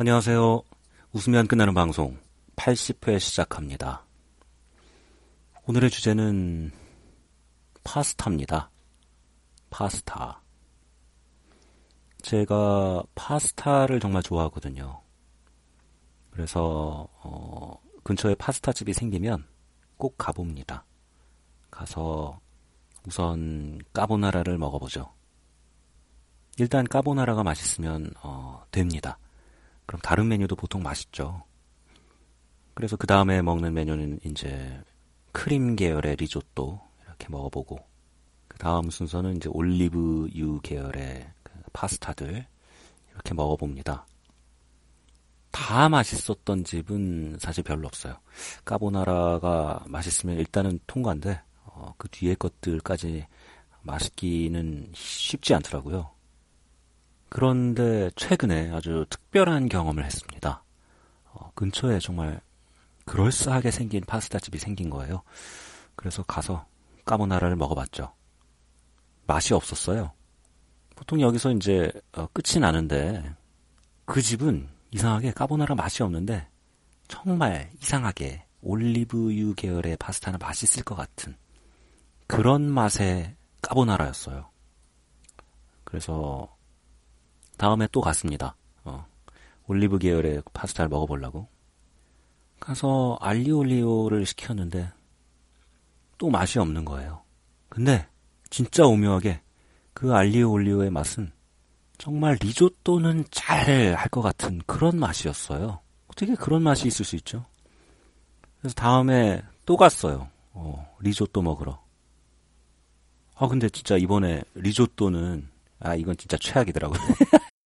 안녕하세요. 웃으면 끝나는 방송 80회 시작합니다. 오늘의 주제는 파스타입니다. 파스타. 제가 파스타를 정말 좋아하거든요. 그래서 어, 근처에 파스타 집이 생기면 꼭 가봅니다. 가서 우선 까보나라를 먹어보죠. 일단 까보나라가 맛있으면 어, 됩니다. 그럼 다른 메뉴도 보통 맛있죠. 그래서 그 다음에 먹는 메뉴는 이제 크림 계열의 리조또 이렇게 먹어보고 그 다음 순서는 이제 올리브유 계열의 그 파스타들 이렇게 먹어봅니다. 다 맛있었던 집은 사실 별로 없어요. 까보나라가 맛있으면 일단은 통과인데 어, 그 뒤에 것들까지 맛있기는 쉽지 않더라고요. 그런데 최근에 아주 특별한 경험을 했습니다. 어, 근처에 정말 그럴싸하게 생긴 파스타 집이 생긴 거예요. 그래서 가서 까보나라를 먹어봤죠. 맛이 없었어요. 보통 여기서 이제 어, 끝이 나는데 그 집은 이상하게 까보나라 맛이 없는데 정말 이상하게 올리브유 계열의 파스타는 맛있을 것 같은 그런 맛의 까보나라였어요. 그래서 다음에 또 갔습니다. 어, 올리브 계열의 파스타를 먹어보려고. 가서 알리올리오를 시켰는데 또 맛이 없는 거예요. 근데 진짜 오묘하게 그 알리올리오의 맛은 정말 리조또는 잘 할 것 같은 그런 맛이었어요. 어떻게 그런 맛이 있을 수 있죠? 그래서 다음에 또 갔어요. 어, 리조또 먹으러. 아, 근데 진짜 이번에 리조또는 아, 이건 진짜 최악이더라고요.